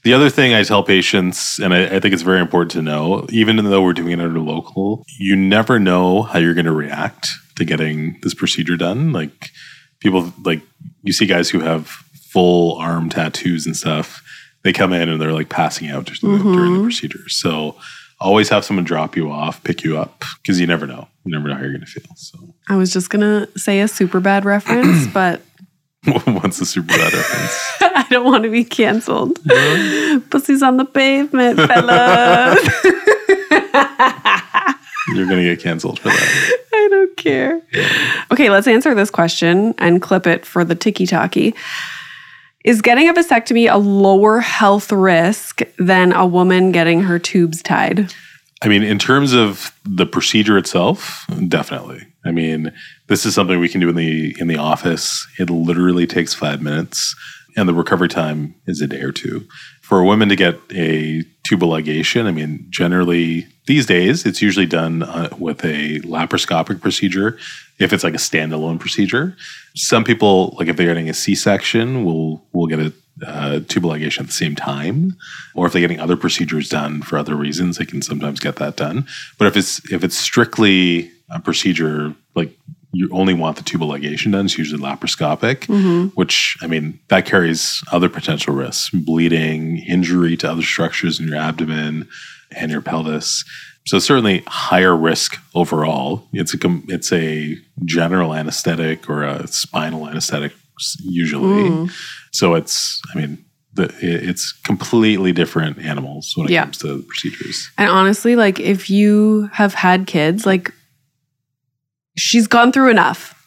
the other thing I tell patients, and I, I think it's very important to know, even though we're doing it under local, you never know how you're going to react to getting this procedure done. Like people, like you see guys who have full arm tattoos and stuff. They come in and they're like passing out during, the, mm-hmm. during the procedure. So always have someone drop you off, pick you up, because you never know. You never know how you're going to feel. So I was just gonna say a Superbad reference, but what's the Superbad reference? I don't want to be canceled. Pussies on the pavement, fellas. You're going to get canceled for that. I don't care. Okay, let's answer this question and clip it for the tiki talkie. Is getting a vasectomy a lower health risk than a woman getting her tubes tied? I mean, in terms of the procedure itself, definitely. I mean, this is something we can do in the in the office. It literally takes five minutes, and the recovery time is a day or two. For a woman to get a tubal ligation, I mean, generally these days it's usually done uh, with a laparoscopic procedure. If it's like a standalone procedure, some people like if they're getting a C-section, will will get a uh, tubal ligation at the same time, or if they're getting other procedures done for other reasons, they can sometimes get that done. But if it's if it's strictly a procedure like you only want the tubal ligation done, it's usually laparoscopic, mm-hmm. which I mean that carries other potential risks: bleeding, injury to other structures in your abdomen and your pelvis. So certainly higher risk overall. It's a it's a general anesthetic or a spinal anesthetic usually. Mm. So it's I mean the, it's completely different animals when it Yeah. comes to procedures. And honestly, like if you have had kids, like she's gone through enough.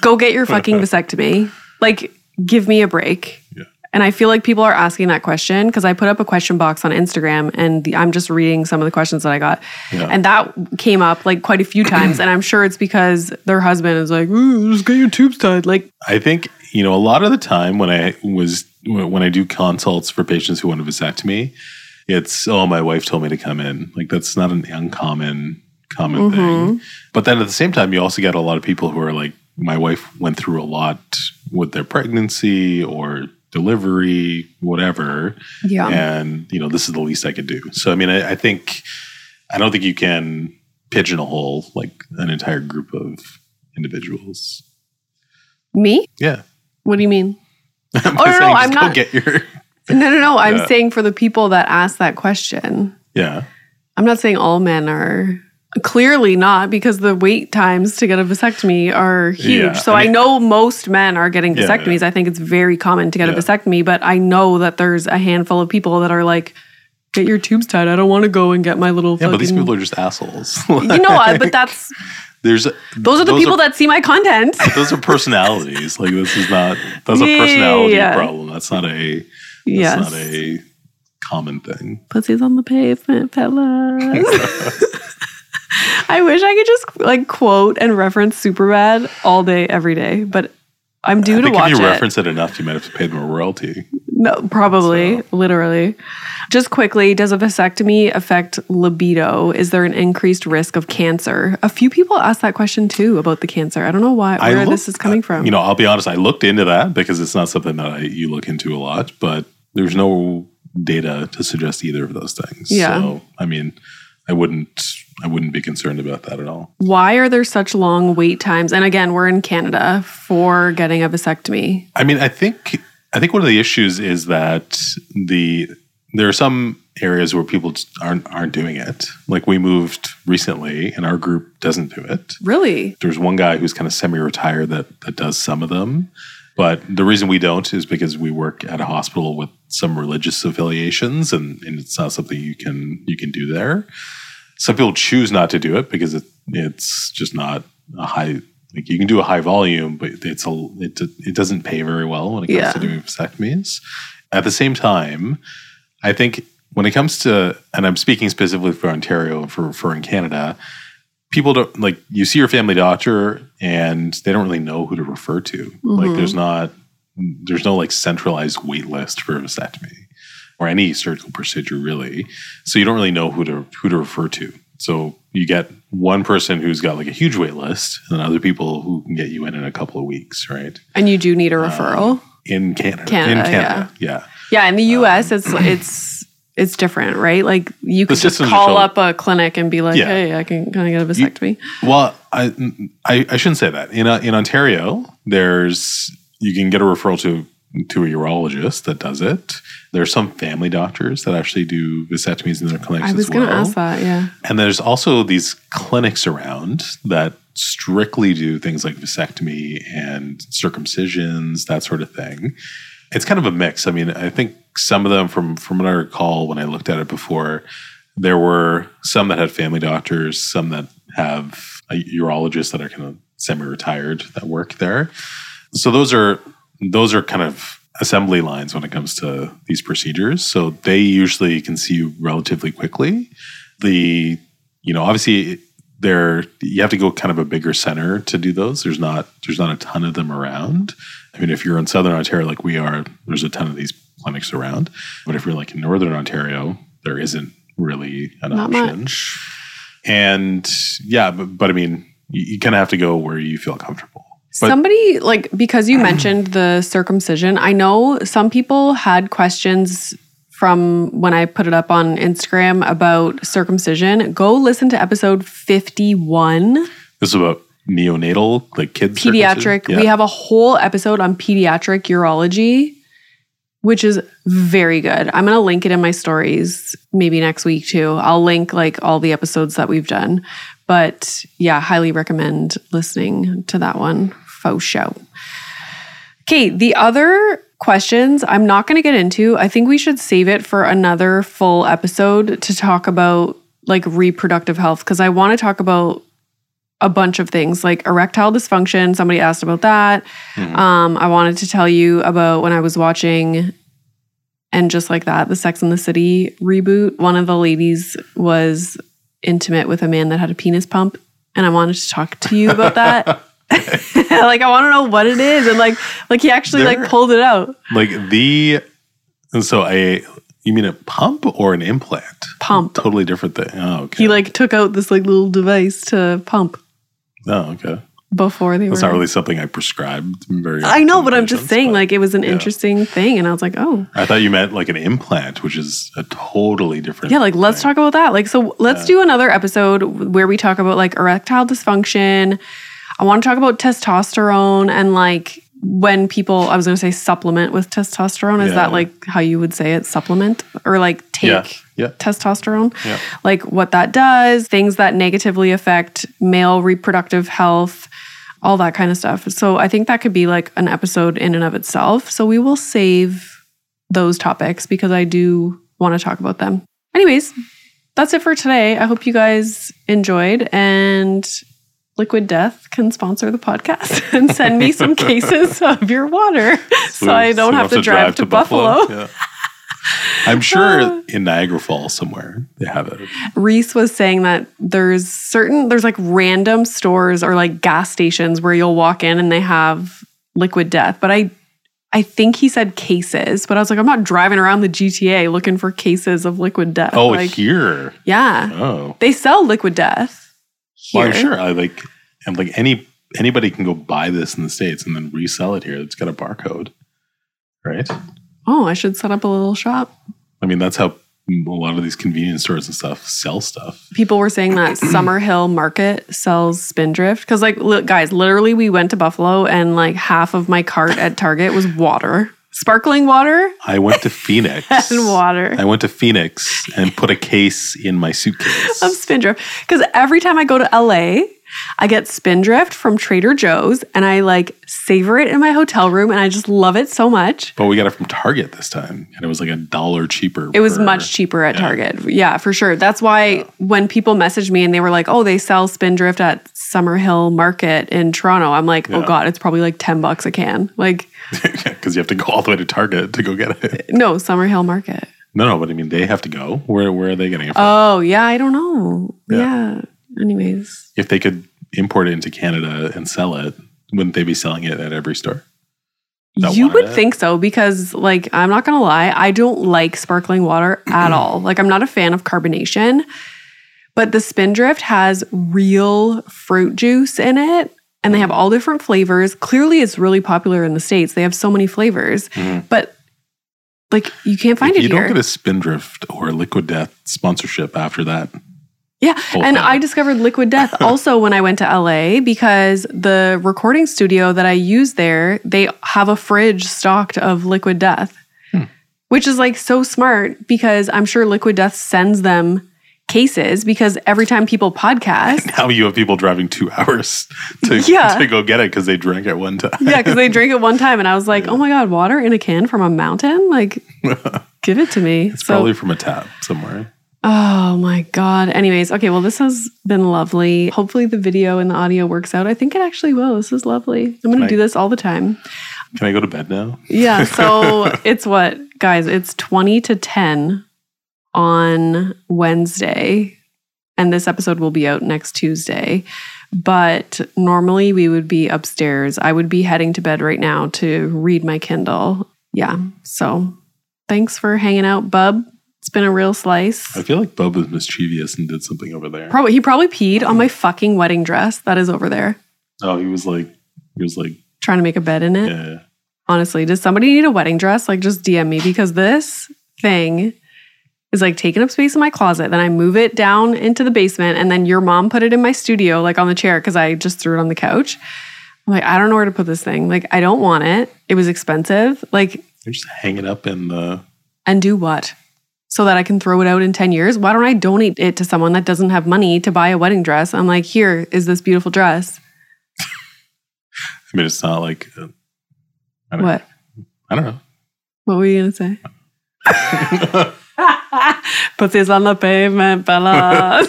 Go get your fucking vasectomy. Like, give me a break. Yeah. And I feel like people are asking that question because I put up a question box on Instagram and the, I'm just reading some of the questions that I got. Yeah. And that came up like quite a few times. and I'm sure it's because their husband is like, "Ooh, just get your tubes tied. Like, I think you know a lot of the time when I was when I do consults for patients who want a vasectomy, it's oh my wife told me to come in. Like that's not an uncommon common mm-hmm. thing. But then at the same time, you also get a lot of people who are like, my wife went through a lot with their pregnancy or delivery, whatever. yeah. and you know this is the least I could do. So I mean, I, I think I don't think you can pigeonhole like an entire group of individuals. Me? Yeah. What do you mean? I'm Oh, no, no, I'm not- get your No, no, no. I'm Yeah. saying for the people that ask that question. yeah. I'm not saying all men are clearly not because the wait times to get a vasectomy are huge. Yeah, so I I, know most men are getting vasectomies. yeah. I think it's very common to get a vasectomy, but I know that there's a handful of people that are like, get your tubes tied. I don't want to go and get my little Yeah, but these people are just assholes. you know what? But that's There's those are the people that see my content. those are personalities. Like this is not that's a personality yeah. problem. That's not a that's yes. not a common thing. Pussies on the pavement, fellas. I wish I could just like quote and reference Superbad all day, every day, but I'm due I to watch if you reference it enough, you might have to pay them a royalty. no, probably, literally. Just quickly, does a vasectomy affect libido? Is there an increased risk of cancer? A few people ask that question too about the cancer. I don't know why where looked- this is coming from. You know, I'll be honest. I looked into that because it's not something that I, you look into a lot, but there's no data to suggest either of those things. Yeah. So, I mean, I wouldn't, I wouldn't be concerned about that at all. why are there such long wait times? And again, we're in Canada for getting a vasectomy. I mean, I think, I think one of the issues is that the there are some areas where people aren't aren't doing it. Like we moved recently, and our group doesn't do it. Really? there's one guy who's kind of semi-retired that that does some of them but the reason we don't is because we work at a hospital with some religious affiliations and, and it's not something you can you can do there some people choose not to do it because it, it's just not a high like you can do a high volume but it's a it, it doesn't pay very well when it comes Yeah. to doing vasectomies. At the same time i think when it comes to and i'm speaking specifically for ontario for for in canada people don't like you see your family doctor and they don't really know who to refer to. Like mm-hmm. there's not there's no like centralized wait list for a vasectomy or any surgical procedure really so you don't really know who to who to refer to so you get one person who's got like a huge wait list and then other people who can get you in in a couple of weeks right And you do need a referral? in canada, Canada, in canada yeah, yeah, in the US it's it's it's different, right? Like you could just call up a clinic and be like, Yeah. "Hey, I can kind of get a vasectomy?" Well, I, I I shouldn't say that. In uh, in Ontario, there's you can get a referral to to a urologist that does it. There are some family doctors that actually do vasectomies in their clinics I was going to well. ask that, yeah. And there's also these clinics around that strictly do things like vasectomy and circumcisions, that sort of thing. It's kind of a mix. I mean, I think some of them, from from what I recall when I looked at it before, there were some that had family doctors, some that have urologists that are kind of semi-retired that work there. So those are those are kind of assembly lines when it comes to these procedures. So they usually can see you relatively quickly. The you know obviously there you have to go kind of a bigger center to do those. There's not there's not a ton of them around. I mean, if you're in Southern Ontario like we are, there's a ton of these clinics around. But if you're like in Northern Ontario, there isn't really an Not option. And yeah, but, but I mean, you, you kind of have to go where you feel comfortable. But Somebody like because you mentioned the circumcision, I know some people had questions from when I put it up on Instagram about circumcision. Go listen to episode 51, this is about neonatal, like kids. pediatric. circumcision. We have a whole episode on pediatric urology, which is very good. I'm going to link it in my stories maybe next week too. I'll link like all the episodes that we've done. But yeah, highly recommend listening to that one. Faux show. Okay, the other questions I'm not going to get into. I think we should save it for another full episode to talk about like reproductive health because I want to talk about a bunch of things like erectile dysfunction. Somebody asked about that. Um, I wanted to tell you about when I was watching and just like that, the Sex and the City reboot. One of the ladies was intimate with a man that had a penis pump, and I wanted to talk to you about that. like I want to know what it is, and like like he actually like pulled it out. like the and so I you mean a pump or an implant? Pump. Totally different thing. Oh, okay. He like took out this like little device to pump oh, okay. Before they That's were. not really something I prescribed. Very. I know, but I'm just saying, but like it was an yeah. interesting thing, and I was like, oh, I thought you meant like an implant, which is a totally different. Yeah, like let's talk about that. Like, so let's do another episode where we talk about like erectile dysfunction. I want to talk about testosterone and like when people, I was going to say supplement with testosterone. Is Yeah, that like how you would say it? Supplement or like take Yeah, yeah. testosterone? Yeah. Like what that does, things that negatively affect male reproductive health, all that kind of stuff. So I think that could be like an episode in and of itself. So we will save those topics because I do want to talk about them. Anyways, that's it for today. I hope you guys enjoyed and Liquid Death can sponsor the podcast and send me some cases of your water so, I don't we have, to drive, to, Buffalo. Yeah. I'm sure uh. in Niagara Falls somewhere they have it. Reese was saying that there's certain there's like random stores or like gas stations where you'll walk in and they have liquid death. But I I think he said cases, but I was like, I'm not driving around the GTA looking for cases of liquid death. Oh, like, here. yeah. Oh. They sell liquid death. Here. Well, I'm sure. I like. I'm like any anybody can go buy this in the states and then resell it here. It's got a barcode, right? Oh, I should set up a little shop. I mean, that's how a lot of these convenience stores and stuff sell stuff. People were saying that Summerhill Market sells Spindrift because, like, li- guys, literally, we went to Buffalo and like half of my cart at Target was water, sparkling water I went to Phoenix. and water. I went to Phoenix and put a case in my suitcase. of Spindrift. Because every time I go to LA, I get Spindrift from Trader Joe's and I like savor it in my hotel room and I just love it so much. But we got it from Target this time, and it was like a dollar cheaper. It was per- much cheaper at yeah. Target. Yeah, for sure. That's why when people messaged me and they were like, oh, they sell Spindrift at Summerhill Market in Toronto, I'm like, oh God, it's probably like 10 bucks a can. Like, because you have to go all the way to Target to go get it. no, Summerhill Market. No, no, but I mean, they have to go. Where where are they getting it from? Oh, yeah, I don't know. Yeah. Anyways. if they could import it into Canada and sell it, wouldn't they be selling it at every store? that You would it? think so because, like, I'm not gonna lie, I don't like sparkling water at all. Like, I'm not a fan of carbonation, but the Spindrift has real fruit juice in it, and they have all different flavors. Clearly, it's really popular in the states. They have so many flavors, Mhm. but like, you can't find If it you here. don't get a Spindrift or Liquid Death sponsorship after that. Yeah. whole And thing. I discovered Liquid Death also when I went to LA because the recording studio that I use there, they have a fridge stocked of Liquid Death, Hmm. which is like so smart because I'm sure Liquid Death sends them cases because every time people podcast, Now you have people driving two hours to, Yeah. to go get it because they drank it one time. yeah, because they drink it one time. And I was like, oh my God, water in a can from a mountain? Like, give it to me. It's probably from a tap somewhere. Oh my God. Anyways, okay, well, this has been lovely. Hopefully, the video and the audio works out. I think it actually will. This is lovely. I'm going to do this all the time. Can I go to bed now? Yeah. So it's what, guys? It's 20 to 10 on Wednesday. And this episode will be out next Tuesday. But normally we would be upstairs. I would be heading to bed right now to read my Kindle. Yeah. So thanks for hanging out, bub. It's been a real slice. I feel like Bub was mischievous and did something over there. Probably he probably peed on oh. my fucking wedding dress that is over there. oh, he was like, he was like, Trying to make a bed in it. yeah. Honestly, does somebody need a wedding dress? Like just DM me because this thing is like taking up space in my closet. Then I move it down into the basement and then your mom put it in my studio, like on the chair, because I just threw it on the couch. I'm like, I don't know where to put this thing. Like, I don't want it. It was expensive. Like, just hanging up in the. and do what? So that I can throw it out in 10 years? Why don't I donate it to someone that doesn't have money to buy a wedding dress? I'm like, here is this beautiful dress. I mean, it's not like. uh, I don't, What? I don't know. What were you gonna say? Pussies on the pavement, Bella.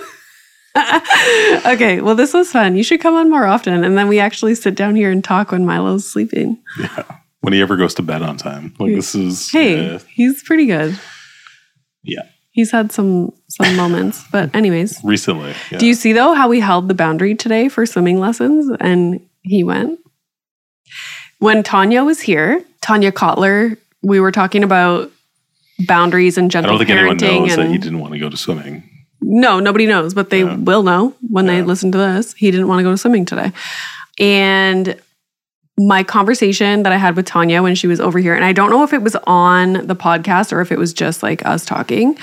okay, well, this was fun. You should come on more often, and then we actually sit down here and talk when Milo's sleeping. yeah. When he ever goes to bed on time. Like, this is. Hey, uh, he's pretty good. Yeah. He's had some some moments, but anyways, Recently. Yeah. do you see though how we held the boundary today for swimming lessons, and he went when Tanya was here. Tanya Kotler, we were talking about boundaries and I don't think anyone parenting knows and that he didn't want to go to swimming. No, nobody knows, but they Yeah. will know when they listen to this. He didn't want to go to swimming today. And my conversation that I had with Tanya when she was over here, and I don't know if it was on the podcast or if it was just like us talking.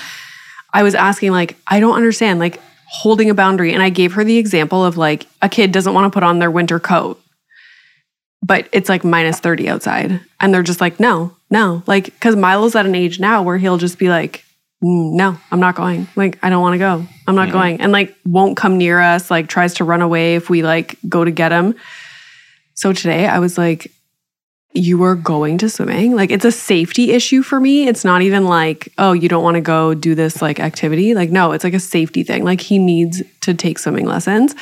I was asking, like, I don't understand, like, holding a boundary. And I gave her the example of like a kid doesn't want to put on their winter coat, but it's like minus 30 outside. And they're just like, no, no. Like, because Milo's at an age now where he'll just be like, "Mm, no, I'm not going. Like, I don't want to go. I'm not Mhm. going. And like, won't come near us, like, tries to run away if we like go to get him. So today I was like, you are going to swimming. Like, it's a safety issue for me. It's not even like, oh, you don't want to go do this like activity. Like, no, it's like a safety thing. Like, he needs to take swimming lessons.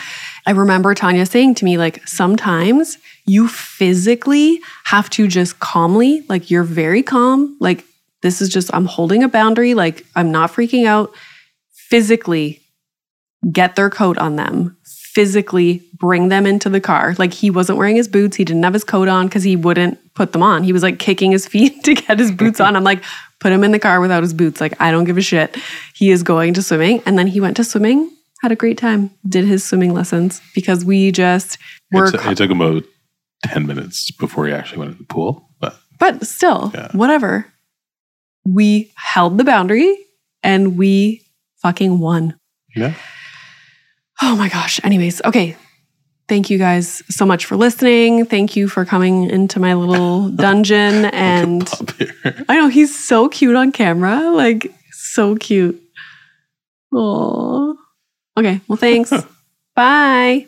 I remember Tanya saying to me, like, sometimes you physically have to just calmly, like, you're very calm, like, This is just, I'm holding a boundary. Like, I'm not freaking out. Physically get their coat on them, physically bring them into the car. Like, he wasn't wearing his boots. He didn't have his coat on because he wouldn't put them on. He was like kicking his feet to get his boots on. I'm like, put him in the car without his boots. Like, I don't give a shit. He is going to swimming. And then he went to swimming, had a great time, did his swimming lessons because we just were. It, it took him about 10 minutes before he actually went in the pool. But But still, Yeah. whatever. We held the boundary and we fucking won. yeah, Oh my gosh. Anyways, okay. Thank you guys so much for listening. Thank you for coming into my little dungeon. And. I know he's so cute on camera. Like, so cute. Oh. Okay. Well, thanks. Bye.